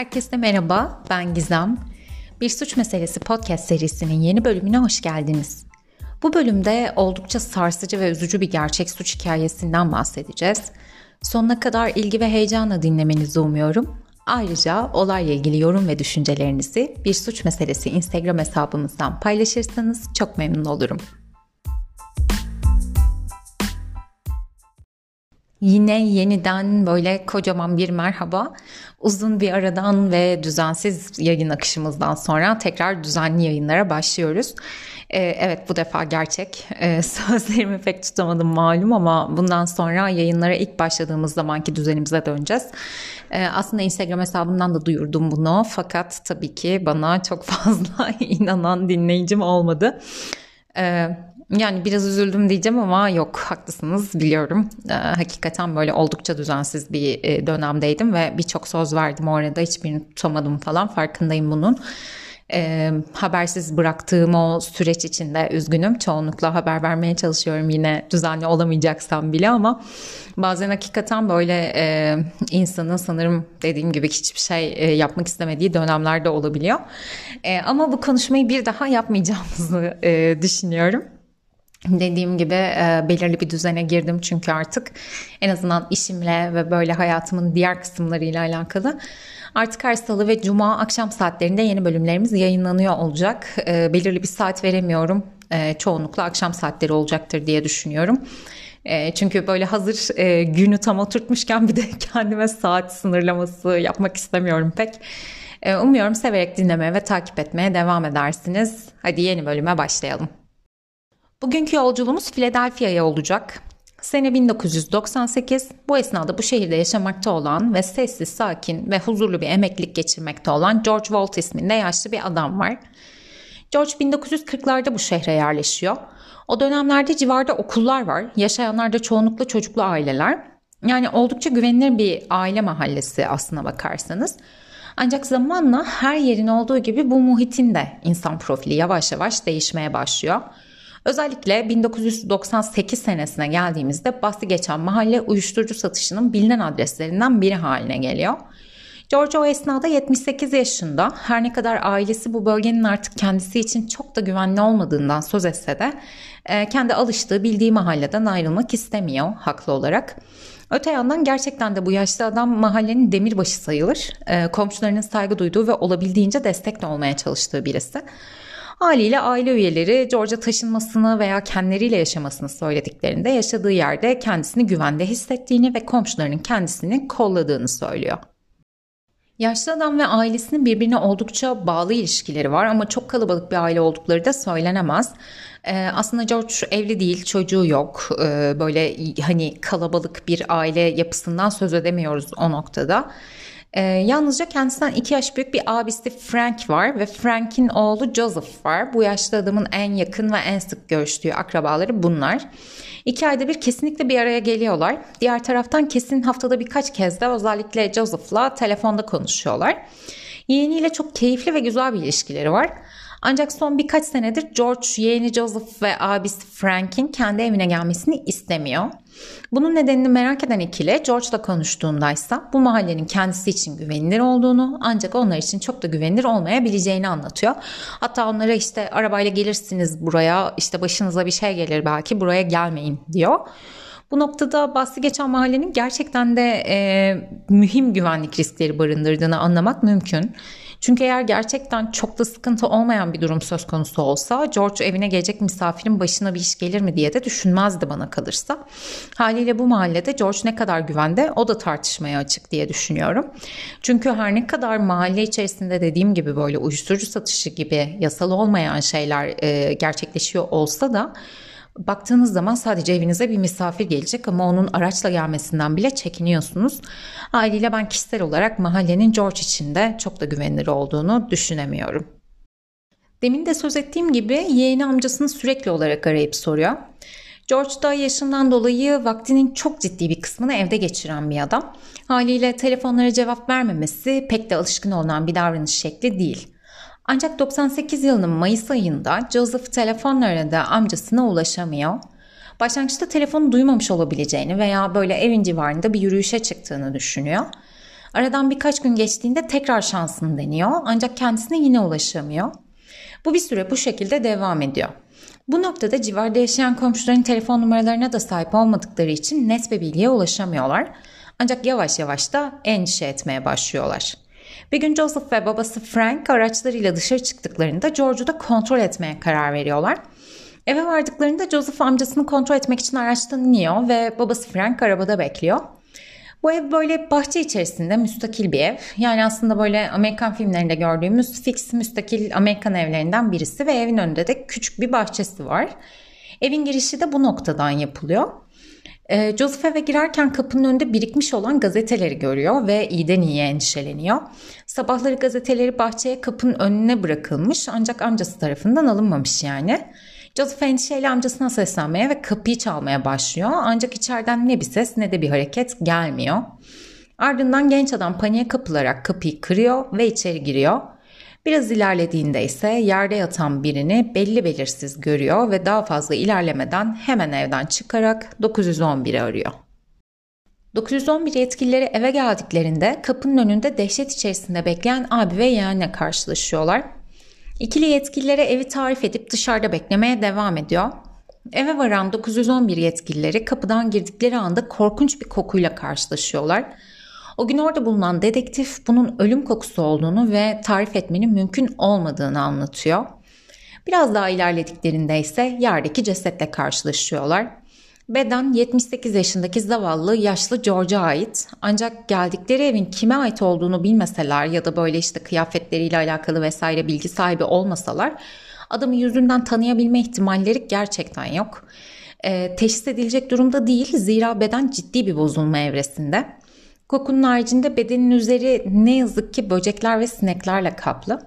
Herkese merhaba, ben Gizem. Bir Suç Meselesi podcast serisinin yeni bölümüne hoş geldiniz. Bu bölümde oldukça sarsıcı ve üzücü bir gerçek suç hikayesinden bahsedeceğiz. Sonuna kadar ilgi ve heyecanla dinlemenizi umuyorum. Ayrıca olayla ilgili yorum ve düşüncelerinizi Bir Suç Meselesi Instagram hesabımızdan paylaşırsanız çok memnun olurum. Yine yeniden böyle kocaman bir merhaba. Uzun bir aradan ve düzensiz yayın akışımızdan sonra tekrar düzenli yayınlara başlıyoruz. Ee, evet bu defa gerçek. Ee, sözlerimi pek tutamadım malum ama bundan sonra yayınlara ilk başladığımız zamanki düzenimize döneceğiz. Ee, aslında Instagram hesabından da duyurdum bunu fakat tabii ki bana çok fazla inanan dinleyicim olmadı. Evet yani biraz üzüldüm diyeceğim ama yok haklısınız biliyorum. Ee, hakikaten böyle oldukça düzensiz bir e, dönemdeydim ve birçok söz verdim orada hiçbirini tutamadım falan farkındayım bunun. E, habersiz bıraktığım o süreç içinde üzgünüm. Çoğunlukla haber vermeye çalışıyorum yine düzenli olamayacaksam bile ama bazen hakikaten böyle e, insanın sanırım dediğim gibi hiçbir şey e, yapmak istemediği dönemlerde olabiliyor. E, ama bu konuşmayı bir daha yapmayacağımızı e, düşünüyorum. Dediğim gibi e, belirli bir düzene girdim çünkü artık en azından işimle ve böyle hayatımın diğer kısımlarıyla alakalı artık her salı ve cuma akşam saatlerinde yeni bölümlerimiz yayınlanıyor olacak. E, belirli bir saat veremiyorum. E, çoğunlukla akşam saatleri olacaktır diye düşünüyorum. E, çünkü böyle hazır e, günü tam oturtmuşken bir de kendime saat sınırlaması yapmak istemiyorum pek. E, umuyorum severek dinlemeye ve takip etmeye devam edersiniz. Hadi yeni bölüme başlayalım. Bugünkü yolculuğumuz Philadelphia'ya olacak. Sene 1998. Bu esnada bu şehirde yaşamakta olan ve sessiz, sakin ve huzurlu bir emeklilik geçirmekte olan George Walt isminde yaşlı bir adam var. George 1940'larda bu şehre yerleşiyor. O dönemlerde civarda okullar var. Yaşayanlar da çoğunlukla çocuklu aileler. Yani oldukça güvenilir bir aile mahallesi aslına bakarsanız. Ancak zamanla her yerin olduğu gibi bu muhitin de insan profili yavaş yavaş değişmeye başlıyor. Özellikle 1998 senesine geldiğimizde bahsi geçen mahalle uyuşturucu satışının bilinen adreslerinden biri haline geliyor. George o esnada 78 yaşında her ne kadar ailesi bu bölgenin artık kendisi için çok da güvenli olmadığından söz etse de e, kendi alıştığı bildiği mahalleden ayrılmak istemiyor haklı olarak. Öte yandan gerçekten de bu yaşlı adam mahallenin demirbaşı sayılır. E, komşularının saygı duyduğu ve olabildiğince destek olmaya çalıştığı birisi. Haliyle aile üyeleri George'a taşınmasını veya kendileriyle yaşamasını söylediklerinde yaşadığı yerde kendisini güvende hissettiğini ve komşularının kendisini kolladığını söylüyor. Yaşlı adam ve ailesinin birbirine oldukça bağlı ilişkileri var ama çok kalabalık bir aile oldukları da söylenemez. Ee, aslında George evli değil, çocuğu yok. Ee, böyle hani kalabalık bir aile yapısından söz edemiyoruz o noktada. E, yalnızca kendisinden iki yaş büyük bir abisi Frank var ve Frank'in oğlu Joseph var. Bu yaşlı adamın en yakın ve en sık görüştüğü akrabaları bunlar. İki ayda bir kesinlikle bir araya geliyorlar. Diğer taraftan kesin haftada birkaç kez de özellikle Joseph'la telefonda konuşuyorlar. Yeğeniyle çok keyifli ve güzel bir ilişkileri var. Ancak son birkaç senedir George yeğeni Joseph ve abisi Frank'in kendi evine gelmesini istemiyor. Bunun nedenini merak eden ikili George'la konuştuğundaysa bu mahallenin kendisi için güvenilir olduğunu ancak onlar için çok da güvenilir olmayabileceğini anlatıyor. Hatta onlara işte arabayla gelirsiniz buraya işte başınıza bir şey gelir belki buraya gelmeyin diyor. Bu noktada bahsi geçen mahallenin gerçekten de e, mühim güvenlik riskleri barındırdığını anlamak mümkün. Çünkü eğer gerçekten çok da sıkıntı olmayan bir durum söz konusu olsa George evine gelecek misafirin başına bir iş gelir mi diye de düşünmezdi bana kalırsa. Haliyle bu mahallede George ne kadar güvende o da tartışmaya açık diye düşünüyorum. Çünkü her ne kadar mahalle içerisinde dediğim gibi böyle uyuşturucu satışı gibi yasal olmayan şeyler e, gerçekleşiyor olsa da baktığınız zaman sadece evinize bir misafir gelecek ama onun araçla gelmesinden bile çekiniyorsunuz. Haliyle ben kişisel olarak mahallenin George için de çok da güvenilir olduğunu düşünemiyorum. Demin de söz ettiğim gibi yeğeni amcasını sürekli olarak arayıp soruyor. George da yaşından dolayı vaktinin çok ciddi bir kısmını evde geçiren bir adam. Haliyle telefonlara cevap vermemesi pek de alışkın olan bir davranış şekli değil. Ancak 98 yılının Mayıs ayında Joseph telefonla aradı amcasına ulaşamıyor. Başlangıçta telefonu duymamış olabileceğini veya böyle evin civarında bir yürüyüşe çıktığını düşünüyor. Aradan birkaç gün geçtiğinde tekrar şansını deniyor ancak kendisine yine ulaşamıyor. Bu bir süre bu şekilde devam ediyor. Bu noktada civarda yaşayan komşuların telefon numaralarına da sahip olmadıkları için net bir bilgiye ulaşamıyorlar. Ancak yavaş yavaş da endişe etmeye başlıyorlar. Bir gün Joseph ve babası Frank araçlarıyla dışarı çıktıklarında George'u da kontrol etmeye karar veriyorlar. Eve vardıklarında Joseph amcasını kontrol etmek için araçtan iniyor ve babası Frank arabada bekliyor. Bu ev böyle bahçe içerisinde müstakil bir ev. Yani aslında böyle Amerikan filmlerinde gördüğümüz fix müstakil Amerikan evlerinden birisi ve evin önünde de küçük bir bahçesi var. Evin girişi de bu noktadan yapılıyor. Ee, Joseph eve girerken kapının önünde birikmiş olan gazeteleri görüyor ve iyiden iyiye endişeleniyor. Sabahları gazeteleri bahçeye kapının önüne bırakılmış ancak amcası tarafından alınmamış yani. Joseph endişeyle amcasına seslenmeye ve kapıyı çalmaya başlıyor. Ancak içeriden ne bir ses ne de bir hareket gelmiyor. Ardından genç adam paniğe kapılarak kapıyı kırıyor ve içeri giriyor. Biraz ilerlediğinde ise yerde yatan birini belli belirsiz görüyor ve daha fazla ilerlemeden hemen evden çıkarak 911'i arıyor. 911 yetkilileri eve geldiklerinde kapının önünde dehşet içerisinde bekleyen abi ve yeğenle karşılaşıyorlar. İkili yetkililere evi tarif edip dışarıda beklemeye devam ediyor. Eve varan 911 yetkilileri kapıdan girdikleri anda korkunç bir kokuyla karşılaşıyorlar. O gün orada bulunan dedektif bunun ölüm kokusu olduğunu ve tarif etmenin mümkün olmadığını anlatıyor. Biraz daha ilerlediklerinde ise yerdeki cesetle karşılaşıyorlar. Beden 78 yaşındaki zavallı yaşlı George'a ait. Ancak geldikleri evin kime ait olduğunu bilmeseler ya da böyle işte kıyafetleriyle alakalı vesaire bilgi sahibi olmasalar adamı yüzünden tanıyabilme ihtimalleri gerçekten yok. E, teşhis edilecek durumda değil zira beden ciddi bir bozulma evresinde. Kokunun haricinde bedenin üzeri ne yazık ki böcekler ve sineklerle kaplı.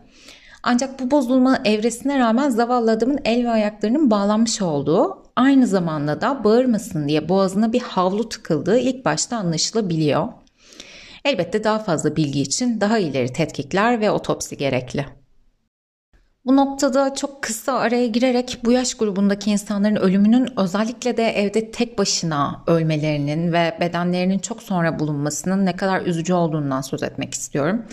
Ancak bu bozulma evresine rağmen zavallı adamın el ve ayaklarının bağlanmış olduğu, aynı zamanda da bağırmasın diye boğazına bir havlu tıkıldığı ilk başta anlaşılabiliyor. Elbette daha fazla bilgi için daha ileri tetkikler ve otopsi gerekli. Bu noktada çok kısa araya girerek bu yaş grubundaki insanların ölümünün özellikle de evde tek başına ölmelerinin ve bedenlerinin çok sonra bulunmasının ne kadar üzücü olduğundan söz etmek istiyorum.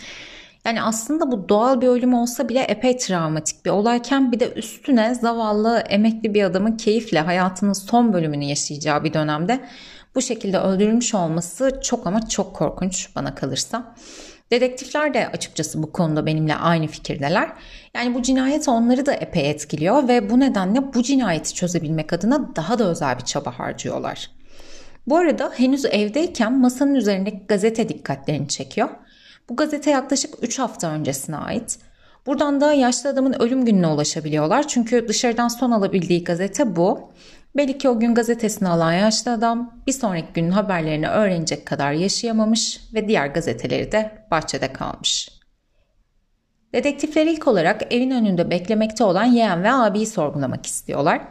Yani aslında bu doğal bir ölüm olsa bile epey travmatik bir olayken bir de üstüne zavallı emekli bir adamın keyifle hayatının son bölümünü yaşayacağı bir dönemde bu şekilde öldürülmüş olması çok ama çok korkunç bana kalırsa. Dedektifler de açıkçası bu konuda benimle aynı fikirdeler. Yani bu cinayet onları da epey etkiliyor ve bu nedenle bu cinayeti çözebilmek adına daha da özel bir çaba harcıyorlar. Bu arada henüz evdeyken masanın üzerindeki gazete dikkatlerini çekiyor. Bu gazete yaklaşık 3 hafta öncesine ait. Buradan da yaşlı adamın ölüm gününe ulaşabiliyorlar. Çünkü dışarıdan son alabildiği gazete bu. Belki o gün gazetesini alan yaşlı adam bir sonraki günün haberlerini öğrenecek kadar yaşayamamış ve diğer gazeteleri de bahçede kalmış. Dedektifler ilk olarak evin önünde beklemekte olan yeğen ve abiyi sorgulamak istiyorlar.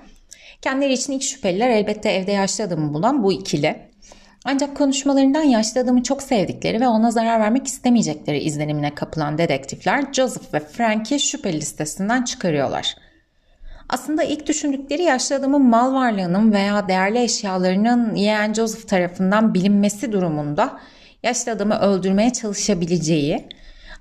Kendileri için ilk şüpheliler elbette evde yaşlı adamı bulan bu ikili. Ancak konuşmalarından yaşlı adamı çok sevdikleri ve ona zarar vermek istemeyecekleri izlenimine kapılan dedektifler Joseph ve Frank'i şüpheli listesinden çıkarıyorlar. Aslında ilk düşündükleri yaşlı adamın mal varlığının veya değerli eşyalarının yeğen Joseph tarafından bilinmesi durumunda yaşlı adamı öldürmeye çalışabileceği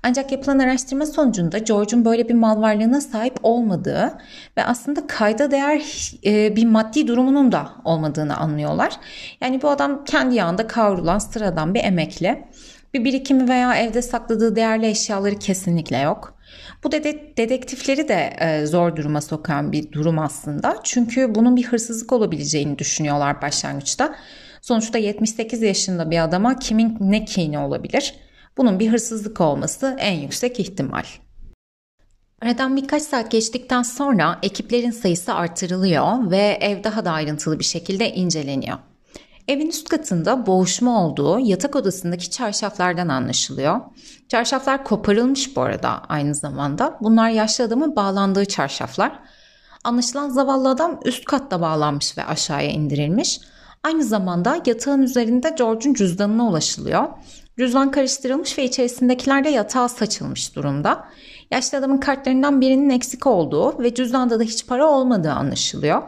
ancak yapılan araştırma sonucunda George'un böyle bir mal varlığına sahip olmadığı ve aslında kayda değer e, bir maddi durumunun da olmadığını anlıyorlar. Yani bu adam kendi yağında kavrulan sıradan bir emekli. Bir birikimi veya evde sakladığı değerli eşyaları kesinlikle yok. Bu dede dedektifleri de e, zor duruma sokan bir durum aslında. Çünkü bunun bir hırsızlık olabileceğini düşünüyorlar başlangıçta. Sonuçta 78 yaşında bir adama kimin ne kini olabilir? Bunun bir hırsızlık olması en yüksek ihtimal. Aradan birkaç saat geçtikten sonra ekiplerin sayısı artırılıyor ve ev daha da ayrıntılı bir şekilde inceleniyor. Evin üst katında boğuşma olduğu yatak odasındaki çarşaflardan anlaşılıyor. Çarşaflar koparılmış bu arada aynı zamanda. Bunlar yaşlı adamın bağlandığı çarşaflar. Anlaşılan zavallı adam üst katta bağlanmış ve aşağıya indirilmiş. Aynı zamanda yatağın üzerinde George'un cüzdanına ulaşılıyor. Cüzdan karıştırılmış ve içerisindekiler de yatağa saçılmış durumda. Yaşlı adamın kartlarından birinin eksik olduğu ve cüzdanda da hiç para olmadığı anlaşılıyor.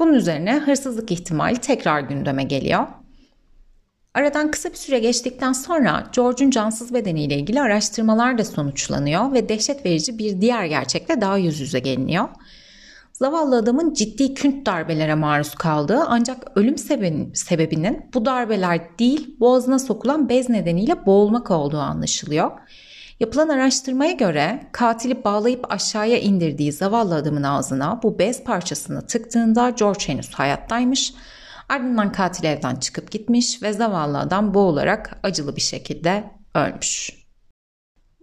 Bunun üzerine hırsızlık ihtimali tekrar gündeme geliyor. Aradan kısa bir süre geçtikten sonra George'un cansız bedeniyle ilgili araştırmalar da sonuçlanıyor ve dehşet verici bir diğer gerçekle daha yüz yüze geliniyor. Zavallı adamın ciddi künt darbelere maruz kaldığı ancak ölüm sebebinin bu darbeler değil boğazına sokulan bez nedeniyle boğulmak olduğu anlaşılıyor. Yapılan araştırmaya göre katili bağlayıp aşağıya indirdiği zavallı adamın ağzına bu bez parçasını tıktığında George henüz hayattaymış. Ardından katil evden çıkıp gitmiş ve zavallı adam boğularak acılı bir şekilde ölmüş.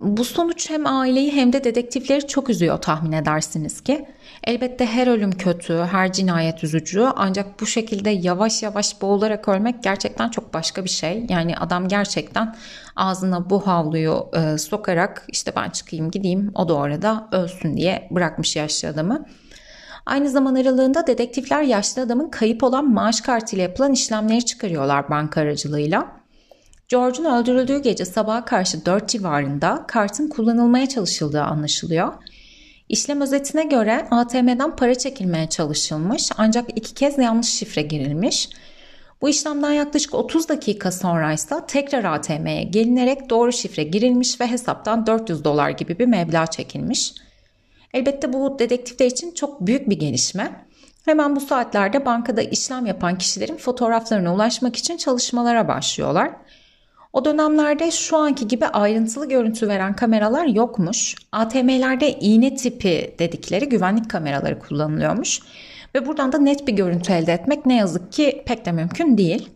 Bu sonuç hem aileyi hem de dedektifleri çok üzüyor tahmin edersiniz ki. Elbette her ölüm kötü, her cinayet üzücü ancak bu şekilde yavaş yavaş boğularak ölmek gerçekten çok başka bir şey. Yani adam gerçekten ağzına bu havluyu e, sokarak işte ben çıkayım gideyim o da orada ölsün diye bırakmış yaşlı adamı. Aynı zaman aralığında dedektifler yaşlı adamın kayıp olan maaş kartıyla yapılan işlemleri çıkarıyorlar banka aracılığıyla. George'un öldürüldüğü gece sabaha karşı 4 civarında kartın kullanılmaya çalışıldığı anlaşılıyor. İşlem özetine göre ATM'den para çekilmeye çalışılmış ancak iki kez yanlış şifre girilmiş. Bu işlemden yaklaşık 30 dakika sonra ise tekrar ATM'ye gelinerek doğru şifre girilmiş ve hesaptan 400 dolar gibi bir meblağ çekilmiş. Elbette bu dedektifler için çok büyük bir gelişme. Hemen bu saatlerde bankada işlem yapan kişilerin fotoğraflarına ulaşmak için çalışmalara başlıyorlar. O dönemlerde şu anki gibi ayrıntılı görüntü veren kameralar yokmuş. ATM'lerde iğne tipi dedikleri güvenlik kameraları kullanılıyormuş. Ve buradan da net bir görüntü elde etmek ne yazık ki pek de mümkün değil.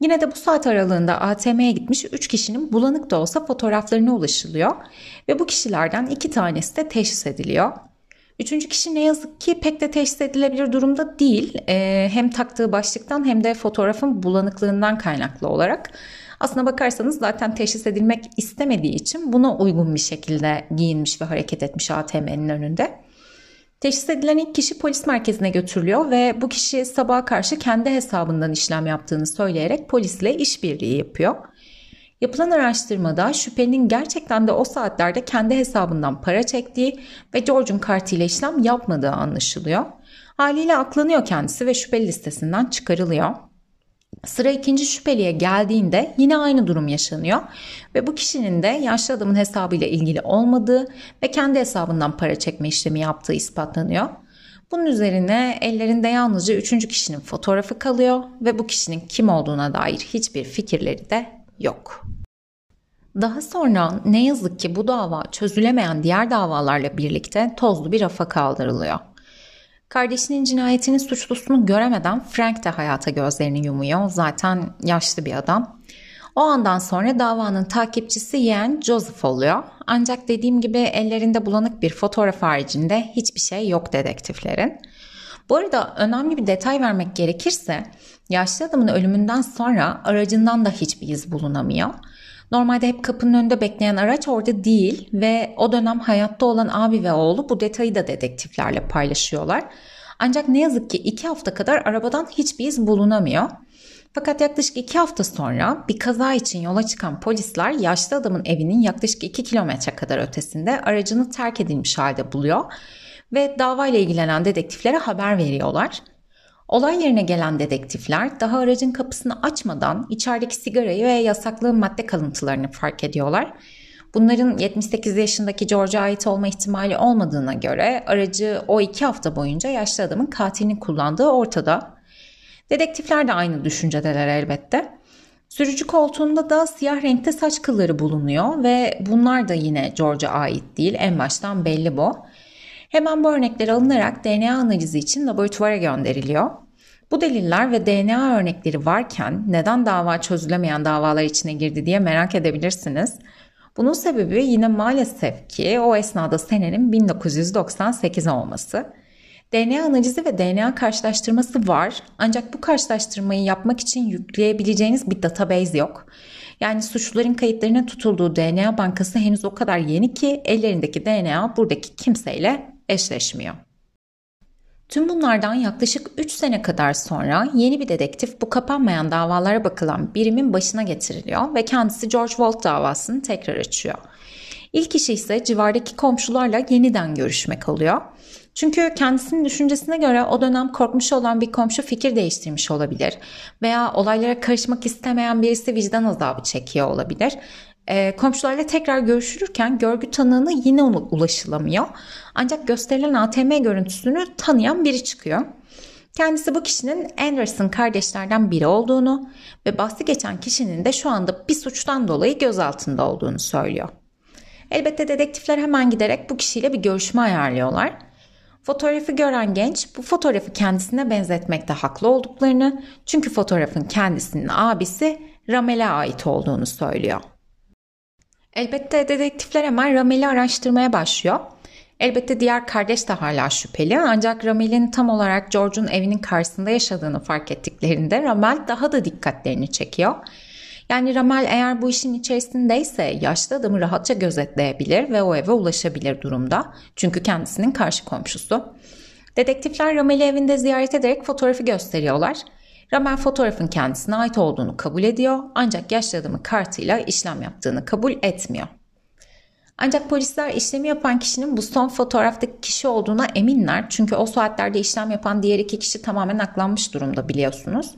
Yine de bu saat aralığında ATM'ye gitmiş 3 kişinin bulanık da olsa fotoğraflarına ulaşılıyor ve bu kişilerden 2 tanesi de teşhis ediliyor. Üçüncü kişi ne yazık ki pek de teşhis edilebilir durumda değil. Ee, hem taktığı başlıktan hem de fotoğrafın bulanıklığından kaynaklı olarak. Aslına bakarsanız zaten teşhis edilmek istemediği için buna uygun bir şekilde giyinmiş ve hareket etmiş ATM'nin önünde. Teşhis edilen ilk kişi polis merkezine götürülüyor ve bu kişi sabaha karşı kendi hesabından işlem yaptığını söyleyerek polisle işbirliği yapıyor. Yapılan araştırmada şüphelinin gerçekten de o saatlerde kendi hesabından para çektiği ve George'un kartıyla işlem yapmadığı anlaşılıyor. Haliyle aklanıyor kendisi ve şüpheli listesinden çıkarılıyor. Sıra ikinci şüpheliye geldiğinde yine aynı durum yaşanıyor ve bu kişinin de yaşlı adamın hesabıyla ilgili olmadığı ve kendi hesabından para çekme işlemi yaptığı ispatlanıyor. Bunun üzerine ellerinde yalnızca üçüncü kişinin fotoğrafı kalıyor ve bu kişinin kim olduğuna dair hiçbir fikirleri de yok. Daha sonra ne yazık ki bu dava çözülemeyen diğer davalarla birlikte tozlu bir rafa kaldırılıyor. Kardeşinin cinayetinin suçlusunu göremeden Frank de hayata gözlerini yumuyor. Zaten yaşlı bir adam. O andan sonra davanın takipçisi yeğen Joseph oluyor. Ancak dediğim gibi ellerinde bulanık bir fotoğraf haricinde hiçbir şey yok dedektiflerin. Bu arada önemli bir detay vermek gerekirse yaşlı adamın ölümünden sonra aracından da hiçbir iz bulunamıyor. Normalde hep kapının önünde bekleyen araç orada değil ve o dönem hayatta olan abi ve oğlu bu detayı da dedektiflerle paylaşıyorlar. Ancak ne yazık ki iki hafta kadar arabadan hiçbir iz bulunamıyor. Fakat yaklaşık iki hafta sonra bir kaza için yola çıkan polisler yaşlı adamın evinin yaklaşık iki kilometre kadar ötesinde aracını terk edilmiş halde buluyor ve davayla ilgilenen dedektiflere haber veriyorlar. Olay yerine gelen dedektifler daha aracın kapısını açmadan içerideki sigarayı ve yasaklı madde kalıntılarını fark ediyorlar. Bunların 78 yaşındaki George'a ait olma ihtimali olmadığına göre aracı o iki hafta boyunca yaşlı adamın katilini kullandığı ortada. Dedektifler de aynı düşüncedeler elbette. Sürücü koltuğunda da siyah renkte saç kılları bulunuyor ve bunlar da yine George'a ait değil. En baştan belli bu. Hemen bu örnekler alınarak DNA analizi için laboratuvara gönderiliyor. Bu deliller ve DNA örnekleri varken neden dava çözülemeyen davalar içine girdi diye merak edebilirsiniz. Bunun sebebi yine maalesef ki o esnada senenin 1998 olması. DNA analizi ve DNA karşılaştırması var ancak bu karşılaştırmayı yapmak için yükleyebileceğiniz bir database yok. Yani suçluların kayıtlarına tutulduğu DNA bankası henüz o kadar yeni ki ellerindeki DNA buradaki kimseyle eşleşmiyor. Tüm bunlardan yaklaşık 3 sene kadar sonra yeni bir dedektif bu kapanmayan davalara bakılan birimin başına getiriliyor ve kendisi George Walt davasını tekrar açıyor. İlk işi ise civardaki komşularla yeniden görüşmek oluyor. Çünkü kendisinin düşüncesine göre o dönem korkmuş olan bir komşu fikir değiştirmiş olabilir veya olaylara karışmak istemeyen birisi vicdan azabı çekiyor olabilir. E, komşularla tekrar görüşülürken görgü tanığına yine ulaşılamıyor. Ancak gösterilen ATM görüntüsünü tanıyan biri çıkıyor. Kendisi bu kişinin Anderson kardeşlerden biri olduğunu ve bahsi geçen kişinin de şu anda bir suçtan dolayı gözaltında olduğunu söylüyor. Elbette dedektifler hemen giderek bu kişiyle bir görüşme ayarlıyorlar. Fotoğrafı gören genç bu fotoğrafı kendisine benzetmekte haklı olduklarını çünkü fotoğrafın kendisinin abisi Ramel'e ait olduğunu söylüyor. Elbette dedektifler hemen Ramel'i araştırmaya başlıyor. Elbette diğer kardeş de hala şüpheli ancak Ramel'in tam olarak George'un evinin karşısında yaşadığını fark ettiklerinde Ramel daha da dikkatlerini çekiyor. Yani Ramel eğer bu işin içerisindeyse yaşlı adamı rahatça gözetleyebilir ve o eve ulaşabilir durumda. Çünkü kendisinin karşı komşusu. Dedektifler Ramel'i evinde ziyaret ederek fotoğrafı gösteriyorlar. Ramel fotoğrafın kendisine ait olduğunu kabul ediyor ancak yaşlı adamın kartıyla işlem yaptığını kabul etmiyor. Ancak polisler işlemi yapan kişinin bu son fotoğraftaki kişi olduğuna eminler. Çünkü o saatlerde işlem yapan diğer iki kişi tamamen aklanmış durumda biliyorsunuz.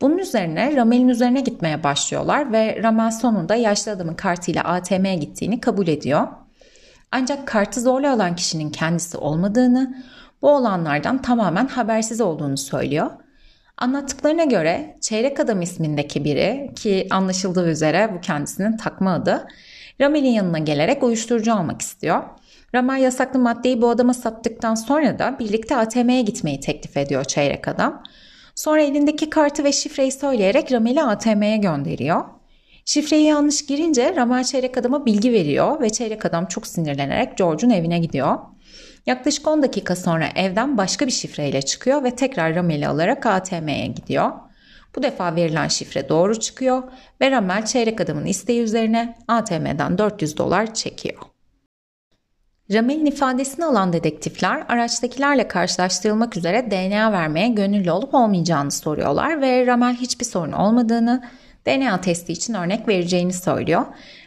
Bunun üzerine Ramel'in üzerine gitmeye başlıyorlar ve Ramel sonunda yaşlı adamın kartıyla ATM'ye gittiğini kabul ediyor. Ancak kartı zorla alan kişinin kendisi olmadığını, bu olanlardan tamamen habersiz olduğunu söylüyor. Anlattıklarına göre Çeyrek Adam ismindeki biri ki anlaşıldığı üzere bu kendisinin takma adı Ramel'in yanına gelerek uyuşturucu almak istiyor. Ramel yasaklı maddeyi bu adama sattıktan sonra da birlikte ATM'ye gitmeyi teklif ediyor Çeyrek Adam. Sonra elindeki kartı ve şifreyi söyleyerek Ramel'i ATM'ye gönderiyor. Şifreyi yanlış girince Ramel çeyrek adama bilgi veriyor ve çeyrek adam çok sinirlenerek George'un evine gidiyor. Yaklaşık 10 dakika sonra evden başka bir şifreyle çıkıyor ve tekrar Ramel'i alarak ATM'ye gidiyor. Bu defa verilen şifre doğru çıkıyor ve Ramel çeyrek adamın isteği üzerine ATM'den 400 dolar çekiyor. Ramel'in ifadesini alan dedektifler araçtakilerle karşılaştırılmak üzere DNA vermeye gönüllü olup olmayacağını soruyorlar ve Ramel hiçbir sorun olmadığını, DNA testi için örnek vereceğini söylüyor.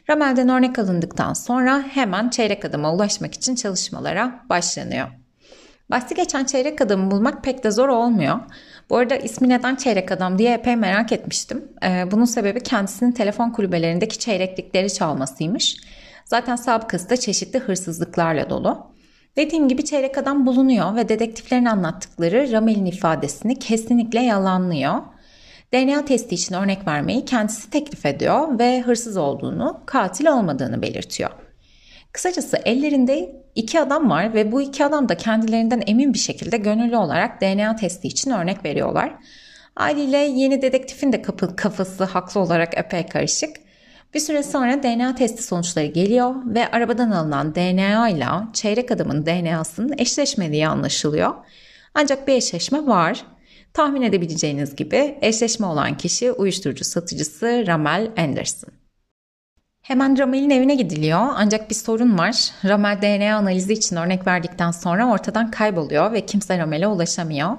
Ramel'den örnek alındıktan sonra hemen çeyrek adama ulaşmak için çalışmalara başlanıyor. Bahsi geçen çeyrek adamı bulmak pek de zor olmuyor. Bu arada ismi neden çeyrek adam diye epey merak etmiştim. Ee, bunun sebebi kendisinin telefon kulübelerindeki çeyreklikleri çalmasıymış. Zaten sabıkası da çeşitli hırsızlıklarla dolu. Dediğim gibi çeyrek adam bulunuyor ve dedektiflerin anlattıkları Ramel'in ifadesini kesinlikle yalanlıyor. DNA testi için örnek vermeyi kendisi teklif ediyor ve hırsız olduğunu, katil olmadığını belirtiyor. Kısacası ellerinde iki adam var ve bu iki adam da kendilerinden emin bir şekilde gönüllü olarak DNA testi için örnek veriyorlar. Haliyle yeni dedektifin de kafası haklı olarak epey karışık. Bir süre sonra DNA testi sonuçları geliyor ve arabadan alınan DNA ile çeyrek adamın DNA'sının eşleşmediği anlaşılıyor. Ancak bir eşleşme var. Tahmin edebileceğiniz gibi eşleşme olan kişi uyuşturucu satıcısı Ramel Anderson. Hemen Ramel'in evine gidiliyor ancak bir sorun var. Ramel DNA analizi için örnek verdikten sonra ortadan kayboluyor ve kimse Ramel'e ulaşamıyor.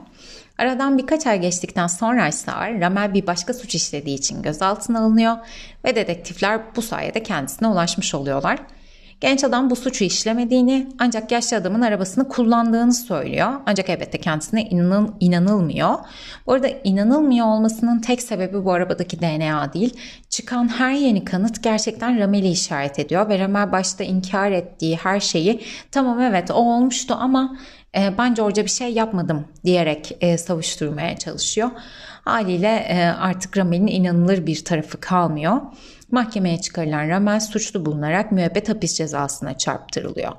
Aradan birkaç ay geçtikten sonra ise Ramel bir başka suç işlediği için gözaltına alınıyor ve dedektifler bu sayede kendisine ulaşmış oluyorlar. Genç adam bu suçu işlemediğini ancak yaşlı adamın arabasını kullandığını söylüyor. Ancak elbette kendisine inanıl, inanılmıyor. Bu arada inanılmıyor olmasının tek sebebi bu arabadaki DNA değil. Çıkan her yeni kanıt gerçekten Ramel'i işaret ediyor ve Ramel başta inkar ettiği her şeyi tamam evet o olmuştu ama e, ben George'a bir şey yapmadım diyerek e, savuşturmaya çalışıyor. Haliyle e, artık Ramel'in inanılır bir tarafı kalmıyor. Mahkemeye çıkarılan Ramel suçlu bulunarak müebbet hapis cezasına çarptırılıyor.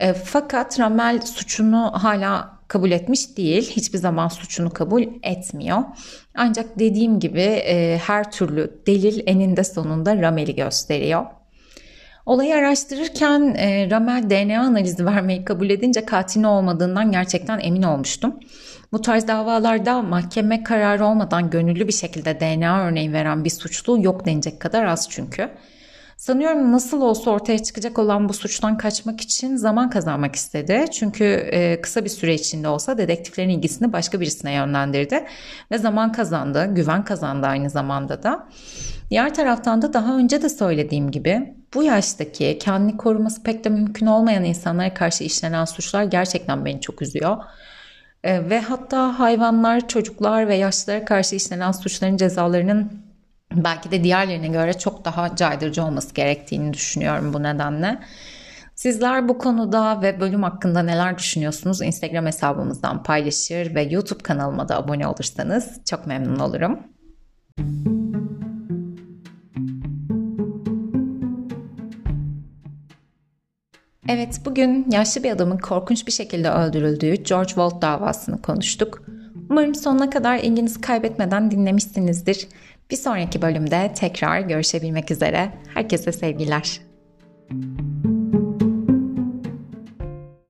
E, fakat Ramel suçunu hala kabul etmiş değil. Hiçbir zaman suçunu kabul etmiyor. Ancak dediğim gibi e, her türlü delil eninde sonunda Ramel'i gösteriyor. Olayı araştırırken e, Ramel DNA analizi vermeyi kabul edince katilin olmadığından gerçekten emin olmuştum. Bu tarz davalarda mahkeme kararı olmadan gönüllü bir şekilde DNA örneği veren bir suçlu yok denecek kadar az çünkü. Sanıyorum nasıl olsa ortaya çıkacak olan bu suçtan kaçmak için zaman kazanmak istedi. Çünkü e, kısa bir süre içinde olsa dedektiflerin ilgisini başka birisine yönlendirdi ve zaman kazandı, güven kazandı aynı zamanda da. Diğer taraftan da daha önce de söylediğim gibi bu yaştaki kendini koruması pek de mümkün olmayan insanlara karşı işlenen suçlar gerçekten beni çok üzüyor. E, ve hatta hayvanlar, çocuklar ve yaşlılara karşı işlenen suçların cezalarının belki de diğerlerine göre çok daha caydırıcı olması gerektiğini düşünüyorum bu nedenle. Sizler bu konuda ve bölüm hakkında neler düşünüyorsunuz? Instagram hesabımızdan paylaşır ve YouTube kanalıma da abone olursanız çok memnun olurum. Evet, bugün yaşlı bir adamın korkunç bir şekilde öldürüldüğü George Floyd davasını konuştuk. Umarım sonuna kadar ilginizi kaybetmeden dinlemişsinizdir. Bir sonraki bölümde tekrar görüşebilmek üzere. Herkese sevgiler. Müzik